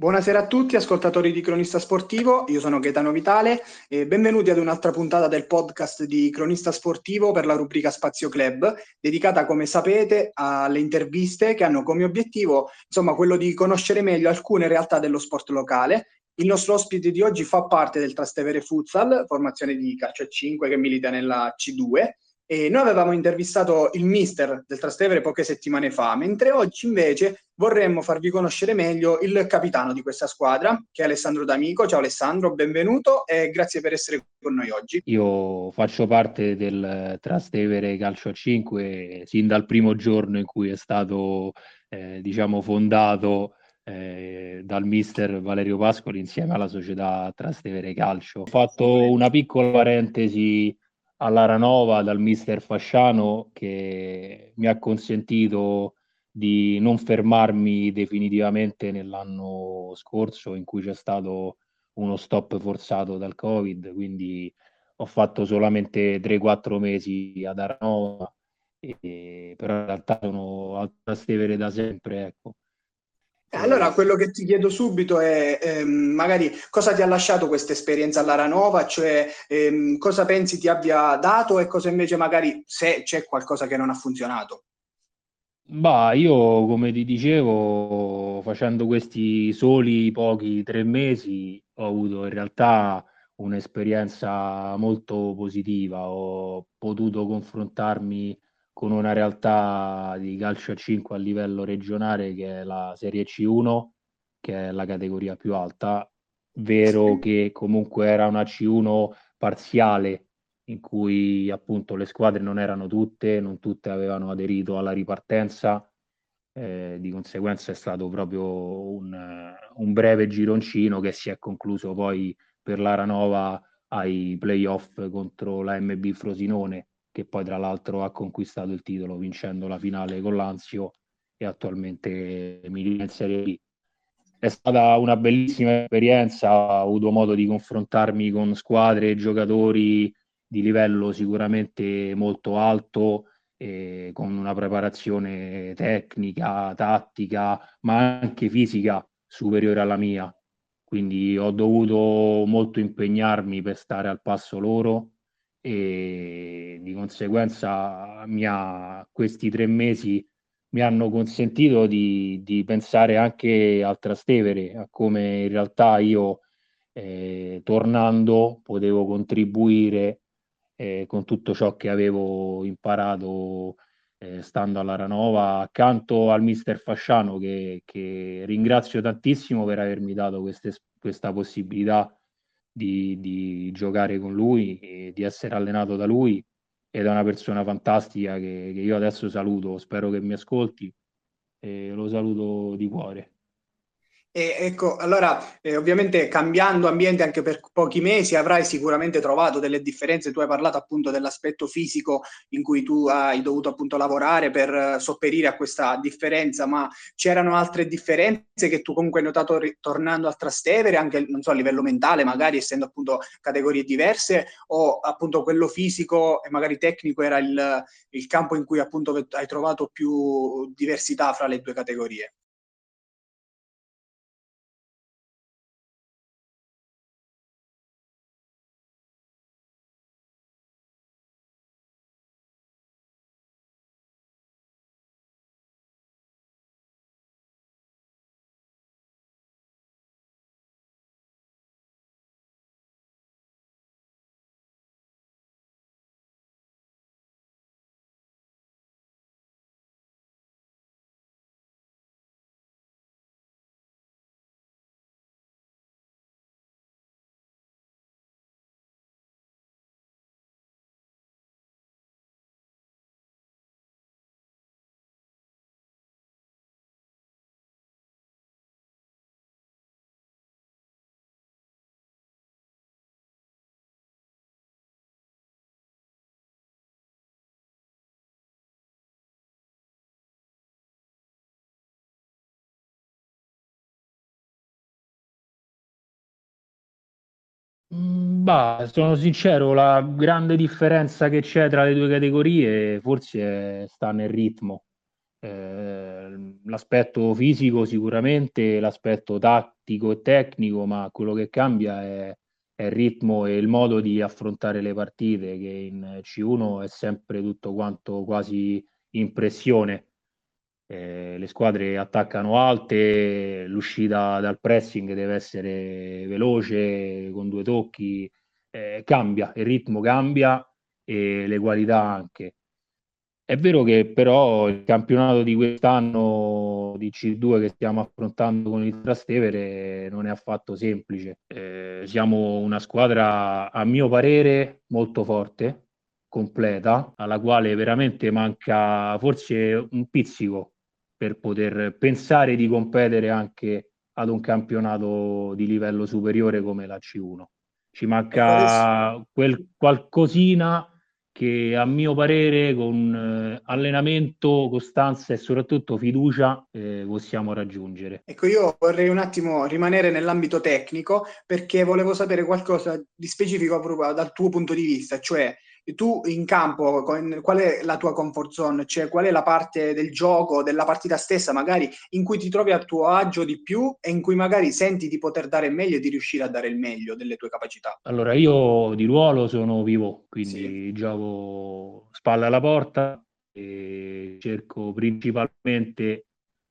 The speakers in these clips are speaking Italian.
Buonasera a tutti, ascoltatori di Cronista Sportivo, io sono Gaetano Vitale e benvenuti ad un'altra puntata del podcast di Cronista Sportivo per la rubrica Spazio Club, dedicata, come sapete, alle interviste che hanno come obiettivo, insomma, quello di conoscere meglio alcune realtà dello sport locale. Il nostro ospite di oggi fa parte del Trastevere Futsal, formazione di calcio a 5 che milita nella C2 e noi avevamo intervistato il mister del Trastevere poche settimane fa, mentre oggi invece vorremmo farvi conoscere meglio il capitano di questa squadra, che è Alessandro D'Amico. Ciao Alessandro, benvenuto e grazie per essere con noi oggi. Io faccio parte del Trastevere Calcio a 5 sin dal primo giorno in cui è stato, eh, diciamo, fondato eh, dal mister Valerio Pascoli insieme alla società Trastevere Calcio. Ho fatto una piccola parentesi all'Aranova dal mister Fasciano che mi ha consentito di non fermarmi definitivamente nell'anno scorso in cui c'è stato uno stop forzato dal Covid, quindi ho fatto solamente 3-4 mesi ad Aranova, e, però in realtà sono al Trastevere da sempre. Ecco. Allora, quello che ti chiedo subito è ehm, magari cosa ti ha lasciato questa esperienza all'Aranova, cioè ehm, cosa pensi ti abbia dato e cosa invece magari se c'è qualcosa che non ha funzionato. Bah, io come ti dicevo, facendo questi soli pochi tre mesi, ho avuto in realtà un'esperienza molto positiva, ho potuto confrontarmi con una realtà di calcio a 5 a livello regionale che è la Serie C1, che è la categoria più alta. Vero che comunque era una C1 parziale in cui appunto le squadre non erano tutte, non tutte avevano aderito alla ripartenza, eh, di conseguenza è stato proprio un, un, breve gironcino che si è concluso poi per l'Aranova ai playoff contro la MB Frosinone che poi tra l'altro ha conquistato il titolo vincendo la finale con l'Anzio e attualmente milita in Serie B. È stata una bellissima esperienza, ho avuto modo di confrontarmi con squadre e giocatori di livello sicuramente molto alto, eh, con una preparazione tecnica, tattica, ma anche fisica superiore alla mia. Quindi ho dovuto molto impegnarmi per stare al passo loro e di conseguenza ha, questi tre mesi mi hanno consentito di, di, pensare anche al Trastevere, a come in realtà io eh, tornando potevo contribuire eh, con tutto ciò che avevo imparato eh, stando alla Ranova accanto al mister Fasciano che, che ringrazio tantissimo per avermi dato queste, questa possibilità di, di giocare con lui di essere allenato da lui ed è una persona fantastica che, che io adesso saluto, spero che mi ascolti e lo saluto di cuore. E ecco, allora, eh, ovviamente cambiando ambiente anche per pochi mesi avrai sicuramente trovato delle differenze. Tu hai parlato appunto dell'aspetto fisico in cui tu hai dovuto appunto lavorare per uh, sopperire a questa differenza, ma c'erano altre differenze che tu comunque hai notato ritornando al Trastevere, anche so, a livello mentale, magari essendo appunto categorie diverse, o appunto quello fisico e magari tecnico era il, il campo in cui appunto hai trovato più diversità fra le due categorie? Bah, sono sincero, la grande differenza che c'è tra le due categorie forse sta nel ritmo, Eh, l'aspetto fisico sicuramente, l'aspetto tattico e tecnico, ma quello che cambia è, è, il ritmo e il modo di affrontare le partite, che in C1 è sempre tutto quanto quasi in pressione. Eh, le squadre attaccano alte, l'uscita dal pressing deve essere veloce, con due tocchi, eh, cambia, il ritmo cambia e le qualità anche. È vero che però il campionato di quest'anno di C2 che stiamo affrontando con il Trastevere non è affatto semplice. Eh, siamo una squadra, a mio parere, molto forte, completa, alla quale veramente manca forse un pizzico per poter pensare di competere anche ad un campionato di livello superiore come la C1. Ci manca quel qualcosina che a mio parere con eh, allenamento, costanza e soprattutto fiducia eh, possiamo raggiungere. Ecco, io vorrei un attimo rimanere nell'ambito tecnico perché volevo sapere qualcosa di specifico proprio dal tuo punto di vista, cioè tu in campo qual è la tua comfort zone, cioè qual è la parte del gioco, della partita stessa magari in cui ti trovi a tuo agio di più e in cui magari senti di poter dare il meglio e di riuscire a dare il meglio delle tue capacità? Allora io di ruolo sono vivo, quindi sì. gioco spalla alla porta e cerco principalmente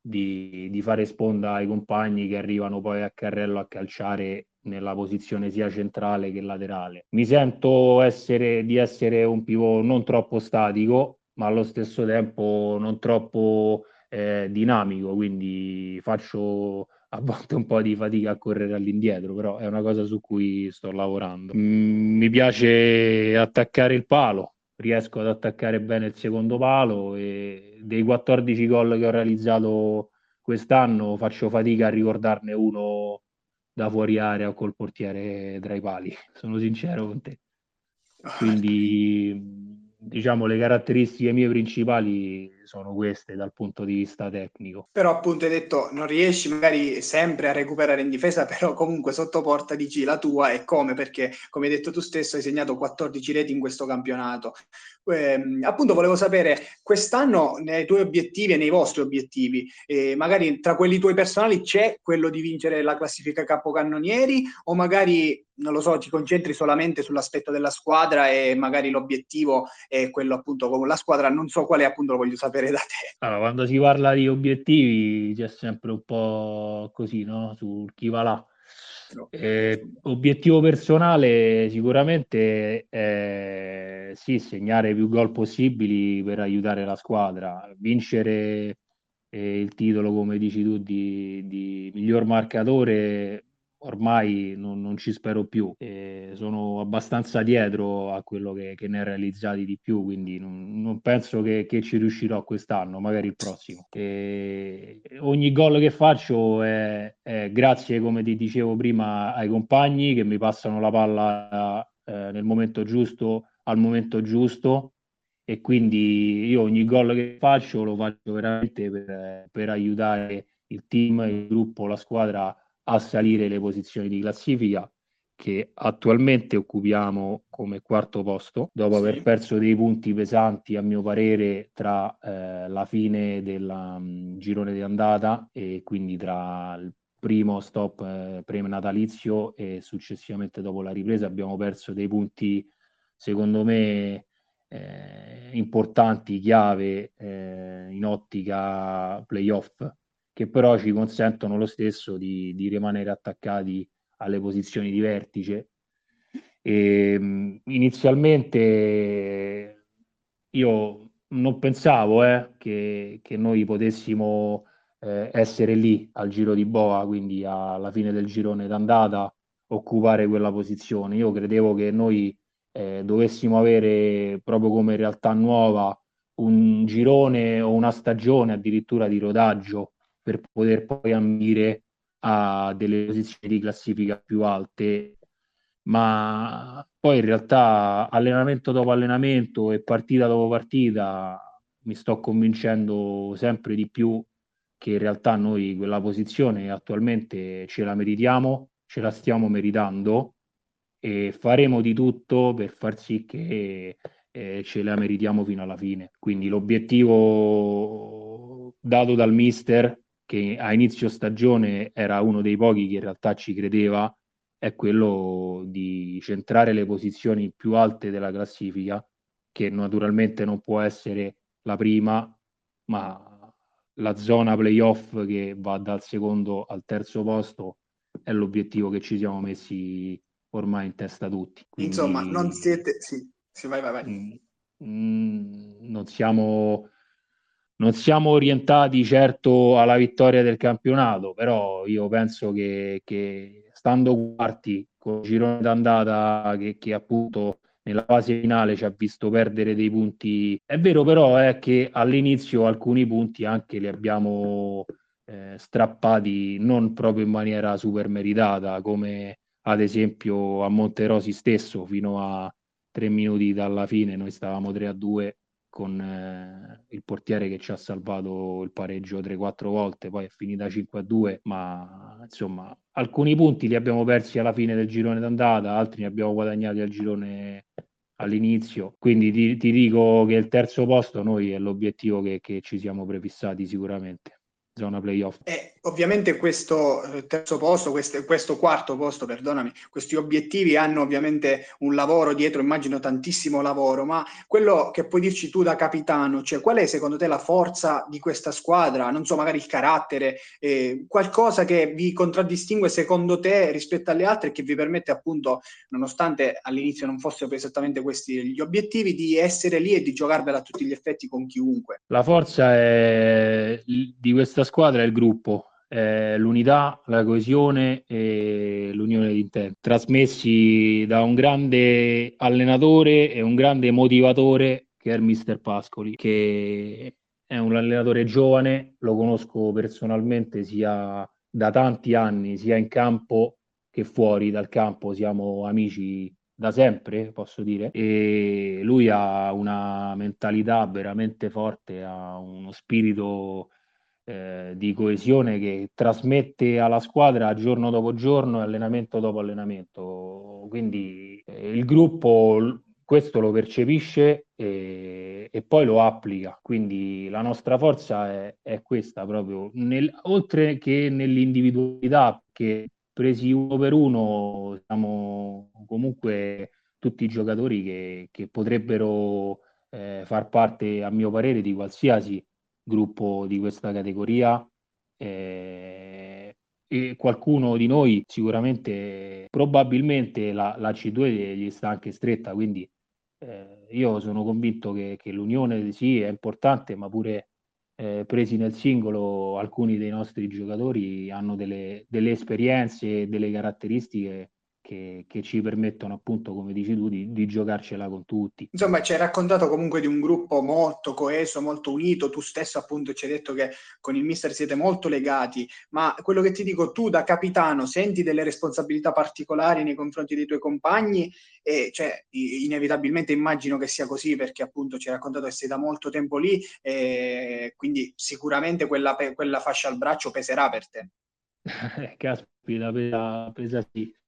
di, di fare sponda ai compagni che arrivano poi a carrello a calciare nella posizione sia centrale che laterale. Mi sento essere, di essere un pivot non troppo statico, ma allo stesso tempo non troppo eh, dinamico, quindi faccio a volte un po' di fatica a correre all'indietro, però è una cosa su cui sto lavorando. Mm, mi piace attaccare il palo, riesco ad attaccare bene il secondo palo e dei 14 gol che ho realizzato quest'anno faccio fatica a ricordarne uno da fuori area o col portiere tra i pali, sono sincero con te. Quindi diciamo le caratteristiche mie principali sono queste dal punto di vista tecnico. Però appunto hai detto non riesci magari sempre a recuperare in difesa, però comunque sotto porta dici la tua e come perché come hai detto tu stesso hai segnato 14 reti in questo campionato. Eh, appunto volevo sapere quest'anno nei tuoi obiettivi e nei vostri obiettivi, eh, magari tra quelli tuoi personali c'è quello di vincere la classifica capocannonieri o magari non lo so, ti concentri solamente sull'aspetto della squadra e magari l'obiettivo è quello appunto con la squadra, non so quale appunto lo voglio sapere da te. Allora, quando si parla di obiettivi c'è sempre un po' così, no? Su chi va là. Eh, obiettivo personale sicuramente è sì, segnare più gol possibili per aiutare la squadra, vincere eh, il titolo, come dici tu, di, di miglior marcatore ormai non, non, ci spero più. E sono abbastanza dietro a quello che, che ne ha realizzati di più, quindi non, non penso che, che, ci riuscirò quest'anno, magari il prossimo. E ogni gol che faccio è, è, grazie, come ti dicevo prima, ai compagni che mi passano la palla eh, nel momento giusto, al momento giusto. E quindi io ogni gol che faccio lo faccio veramente per, per aiutare il team, il gruppo, la squadra a salire le posizioni di classifica che attualmente occupiamo come quarto posto, dopo sì. aver perso dei punti pesanti, a mio parere, tra eh, la fine del um, girone di andata e quindi tra il primo stop eh, pre-natalizio e successivamente dopo la ripresa abbiamo perso dei punti, secondo me, eh, importanti, chiave eh, in ottica playoff che però ci consentono lo stesso di, di rimanere attaccati alle posizioni di vertice. E, ehm, inizialmente io non pensavo eh, che, che, noi potessimo eh, essere lì al giro di boa, quindi alla fine del girone d'andata, occupare quella posizione. Io credevo che noi eh, dovessimo avere proprio come realtà nuova un girone o una stagione addirittura di rodaggio per poter poi ambire a delle posizioni di classifica più alte, ma poi in realtà allenamento dopo allenamento e partita dopo partita mi sto convincendo sempre di più che in realtà noi quella posizione attualmente ce la meritiamo, ce la stiamo meritando e faremo di tutto per far sì che e ce la meritiamo fino alla fine. Quindi l'obiettivo dato dal mister, che a inizio stagione era uno dei pochi che in realtà ci credeva, è quello di centrare le posizioni più alte della classifica, che naturalmente non può essere la prima, ma la zona playoff che va dal secondo al terzo posto è l'obiettivo che ci siamo messi ormai in testa tutti. Quindi, Insomma, non siete... Sì, sì vai, vai, vai. Mh, mm, non siamo non siamo orientati certo alla vittoria del campionato, però io penso che, che stando quarti con il girone d'andata che, che, appunto nella fase finale ci ha visto perdere dei punti, è vero però è che all'inizio alcuni punti anche li abbiamo eh, strappati non proprio in maniera super meritata, come ad esempio a Monterosi stesso fino a tre minuti dalla fine noi stavamo 3 a 2 con eh, il portiere che ci ha salvato il pareggio 3-4 volte, poi è finita 5-2, ma insomma alcuni punti li abbiamo persi alla fine del girone d'andata, altri ne abbiamo guadagnati al girone all'inizio, quindi ti, ti dico che il terzo posto noi è l'obiettivo che, che ci siamo prefissati sicuramente zona playoff. E ovviamente questo eh, terzo posto, questo, questo, quarto posto, perdonami, questi obiettivi hanno ovviamente un lavoro dietro, immagino tantissimo lavoro, ma quello che puoi dirci tu da capitano, cioè qual è secondo te la forza di questa squadra? Non so, magari il carattere, eh, qualcosa che vi contraddistingue secondo te rispetto alle altre e che vi permette appunto, nonostante all'inizio non fossero esattamente questi gli obiettivi, di essere lì e di giocarvela a tutti gli effetti con chiunque. La forza è di questa squadra è il gruppo, è l'unità, la coesione e l'unione di intenti, trasmessi da un grande allenatore e un grande motivatore che è il mister Pascoli, che è un allenatore giovane, lo conosco personalmente sia da tanti anni, sia in campo che fuori dal campo, siamo amici da sempre, posso dire, e lui ha una mentalità veramente forte, ha uno spirito eh, di coesione che trasmette alla squadra giorno dopo giorno, allenamento dopo allenamento. Quindi eh, il gruppo questo lo percepisce e, e, poi lo applica. Quindi la nostra forza è, è questa proprio, nel, oltre che nell'individualità, che presi uno per uno siamo comunque tutti giocatori che, che potrebbero eh, far parte, a mio parere, di qualsiasi gruppo di questa categoria eh, e qualcuno di noi sicuramente probabilmente la, la C2 gli sta anche stretta quindi eh, io sono convinto che, che, l'unione sì è importante ma pure eh, presi nel singolo alcuni dei nostri giocatori hanno delle, delle esperienze delle caratteristiche che, che, ci permettono appunto, come dici tu, di, di, giocarcela con tutti. Insomma, ci hai raccontato comunque di un gruppo molto coeso, molto unito, tu stesso appunto ci hai detto che con il mister siete molto legati, ma quello che ti dico, tu da capitano senti delle responsabilità particolari nei confronti dei tuoi compagni e cioè inevitabilmente immagino che sia così perché appunto ci hai raccontato che sei da molto tempo lì e quindi sicuramente quella, quella fascia al braccio peserà per te. Caspita, pesa, pesa sì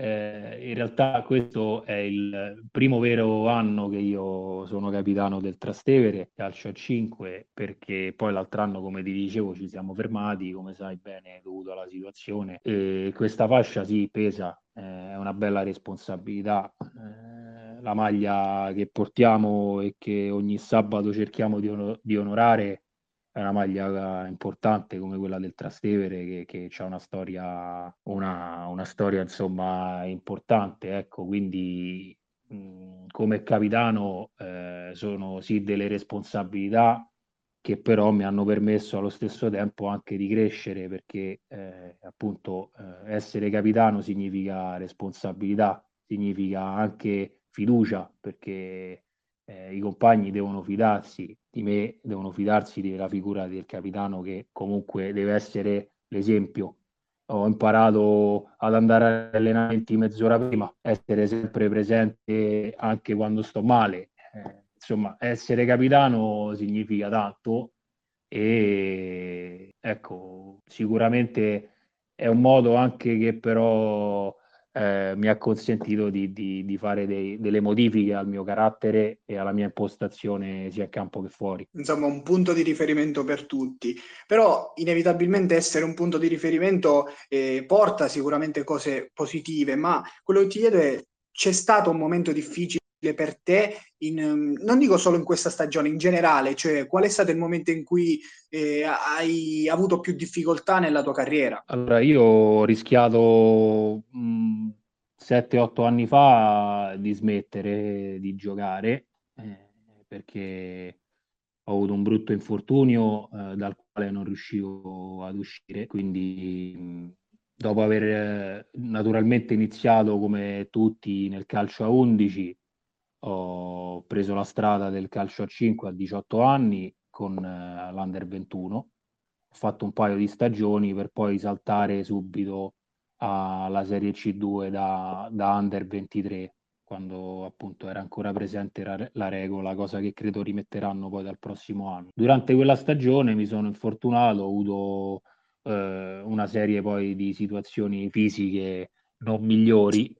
eh, in realtà questo è il primo vero anno che io sono capitano del Trastevere, calcio a 5, perché poi l'altro anno, come ti dicevo, ci siamo fermati, come sai bene, dovuto alla situazione. E questa fascia sì, pesa, eh, è una bella responsabilità. Eh, la maglia che portiamo e che ogni sabato cerchiamo di, on- di onorare è una maglia importante come quella del Trastevere che, che ha una storia, una, una storia insomma importante, ecco, quindi mh, come capitano eh, sono sì delle responsabilità che però mi hanno permesso allo stesso tempo anche di crescere perché eh, appunto eh, essere capitano significa responsabilità, significa anche fiducia perché eh, i compagni devono fidarsi di me, devono fidarsi della figura del capitano che comunque deve essere l'esempio. Ho imparato ad andare agli allenamenti mezz'ora prima, essere sempre presente anche quando sto male. Eh, insomma, essere capitano significa tanto e ecco, sicuramente è un modo anche che però eh, mi ha consentito di, di, di fare dei, delle modifiche al mio carattere e alla mia impostazione sia a campo che fuori. Insomma, un punto di riferimento per tutti, però inevitabilmente essere un punto di riferimento eh, porta sicuramente cose positive, ma quello che ti chiedo è c'è stato un momento difficile per te, in, ehm, non dico solo in questa stagione, in generale, cioè qual è stato il momento in cui eh, hai avuto più difficoltà nella tua carriera? Allora, io ho rischiato 7-8 anni fa di smettere di giocare eh, perché ho avuto un brutto infortunio eh, dal quale non riuscivo ad uscire, quindi dopo aver eh, naturalmente iniziato come tutti nel calcio a 11 ho preso la strada del calcio a 5 a 18 anni con eh, l'Under 21. Ho fatto un paio di stagioni per poi saltare subito alla Serie C2 da, da Under 23 quando appunto era ancora presente la, la, regola, cosa che credo rimetteranno poi dal prossimo anno. Durante quella stagione mi sono infortunato, ho avuto eh, una serie poi di situazioni fisiche non migliori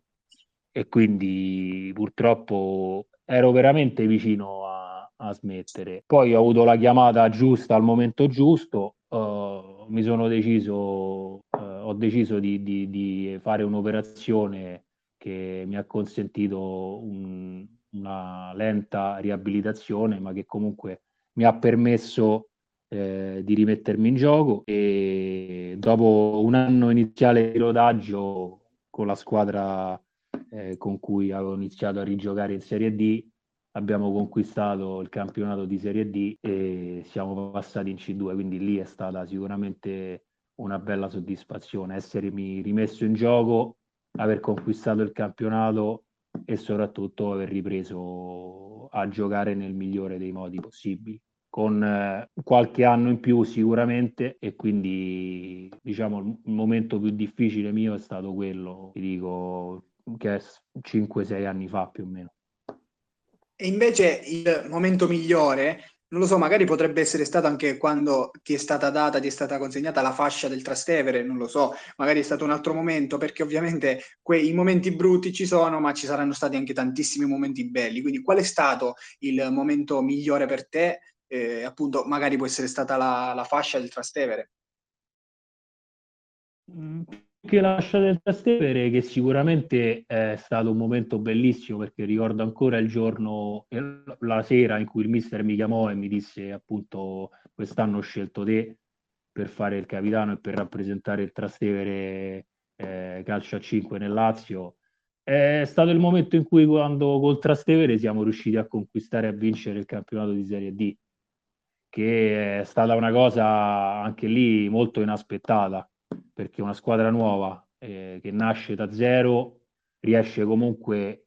e quindi purtroppo ero veramente vicino a, a smettere. Poi ho avuto la chiamata giusta al momento giusto, uh, mi sono deciso, uh, ho deciso di, di, di, fare un'operazione che mi ha consentito un, una lenta riabilitazione, ma che comunque mi ha permesso eh, di rimettermi in gioco e dopo un anno iniziale di rodaggio con la squadra eh, con cui avevo iniziato a rigiocare in Serie D, abbiamo conquistato il campionato di Serie D e siamo passati in C2, quindi lì è stata sicuramente una bella soddisfazione essermi rimesso in gioco, aver conquistato il campionato e soprattutto aver ripreso a giocare nel migliore dei modi possibili con eh, qualche anno in più sicuramente e quindi diciamo il momento più difficile mio è stato quello, ti dico, che è 5-6 anni fa più o meno. E invece il momento migliore, non lo so, magari potrebbe essere stato anche quando ti è stata data, ti è stata consegnata la fascia del Trastevere, non lo so, magari è stato un altro momento, perché ovviamente quei momenti brutti ci sono, ma ci saranno stati anche tantissimi momenti belli. Quindi qual è stato il momento migliore per te? Eh, appunto, magari può essere stata la, la fascia del Trastevere. Mm, che lascia del Trastevere, che sicuramente è stato un momento bellissimo perché ricordo ancora il giorno, la sera in cui il mister mi chiamò e mi disse appunto quest'anno ho scelto te per fare il capitano e per rappresentare il Trastevere eh, calcio a 5 nel Lazio. È stato il momento in cui quando col Trastevere siamo riusciti a conquistare e a vincere il campionato di Serie D, che è stata una cosa anche lì molto inaspettata perché una squadra nuova eh, che nasce da zero riesce comunque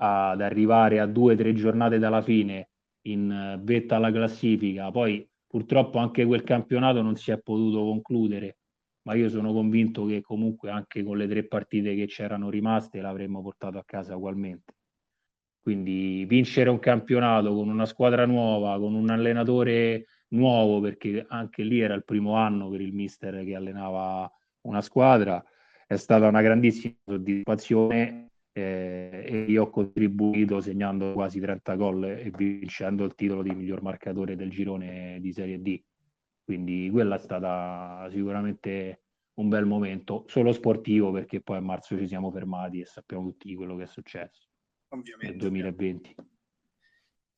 ad arrivare a due o tre giornate dalla fine in eh, vetta alla classifica. Poi purtroppo anche quel campionato non si è potuto concludere, ma io sono convinto che comunque anche con le tre partite che c'erano rimaste l'avremmo portato a casa ugualmente. Quindi vincere un campionato con una squadra nuova, con un allenatore nuovo, perché anche lì era il primo anno per il mister che allenava una squadra, è stata una grandissima soddisfazione eh, e io ho contribuito segnando quasi 30 gol e vincendo il titolo di miglior marcatore del girone di Serie D. Quindi quella è stata sicuramente un bel momento, solo sportivo perché poi a marzo ci siamo fermati e sappiamo tutti quello che è successo Ovviamente. nel 2020.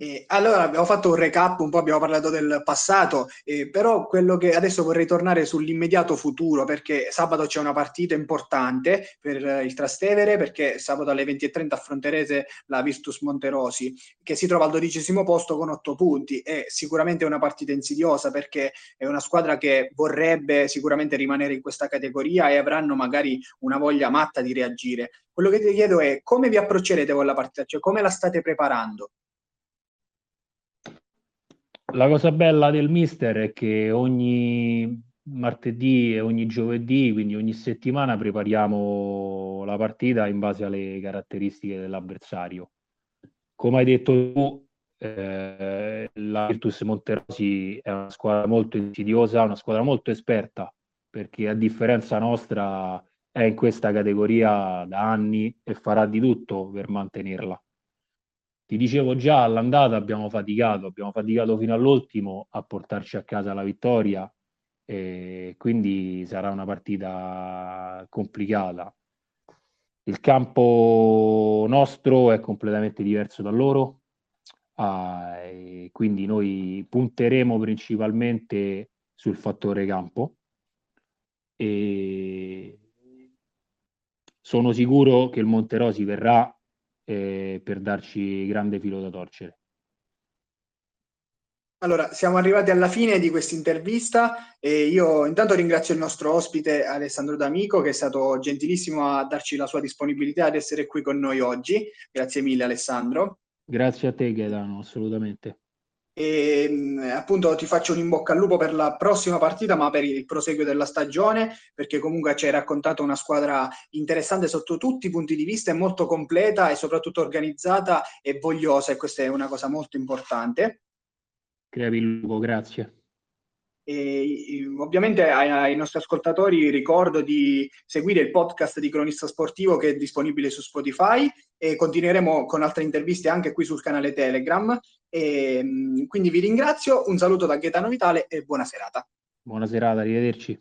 Eh, allora abbiamo fatto un recap, un po' abbiamo parlato del passato, eh, però quello che adesso vorrei tornare sull'immediato futuro, perché sabato c'è una partita importante per eh, il Trastevere, perché sabato alle 20.30 affronterete la Virtus Monterosi, che si trova al dodicesimo posto con otto punti. È sicuramente una partita insidiosa perché è una squadra che vorrebbe sicuramente rimanere in questa categoria e avranno magari una voglia matta di reagire. Quello che ti chiedo è come vi approccerete con la partita, cioè come la state preparando? La cosa bella del mister è che ogni martedì e ogni giovedì, quindi ogni settimana, prepariamo la partita in base alle caratteristiche dell'avversario. Come hai detto tu, eh, la Virtus Monterosi è una squadra molto insidiosa, una squadra molto esperta, perché a differenza nostra è in questa categoria da anni e farà di tutto per mantenerla. Ti dicevo già all'andata abbiamo faticato, abbiamo faticato fino all'ultimo a portarci a casa la vittoria quindi sarà una partita complicata. Il campo nostro è completamente diverso da loro, ah, quindi noi punteremo principalmente sul fattore campo e sono sicuro che il Monterosi verrà eh, per darci grande filo da torcere. Allora, siamo arrivati alla fine di questa intervista e io intanto ringrazio il nostro ospite Alessandro D'Amico che è stato gentilissimo a darci la sua disponibilità ad essere qui con noi oggi. Grazie mille Alessandro. Grazie a te Gaetano, assolutamente. E appunto ti faccio un in bocca al lupo per la prossima partita, ma per il proseguio della stagione, perché comunque ci hai raccontato una squadra interessante sotto tutti i punti di vista, è molto completa e soprattutto organizzata e vogliosa, e questa è una cosa molto importante. Creavi il lupo, grazie. E, ovviamente ai, ai, nostri ascoltatori ricordo di seguire il podcast di Cronista Sportivo che è disponibile su Spotify e continueremo con altre interviste anche qui sul canale Telegram. E, quindi vi ringrazio, un saluto da Gaetano Vitale e buona serata. Buona serata, arrivederci.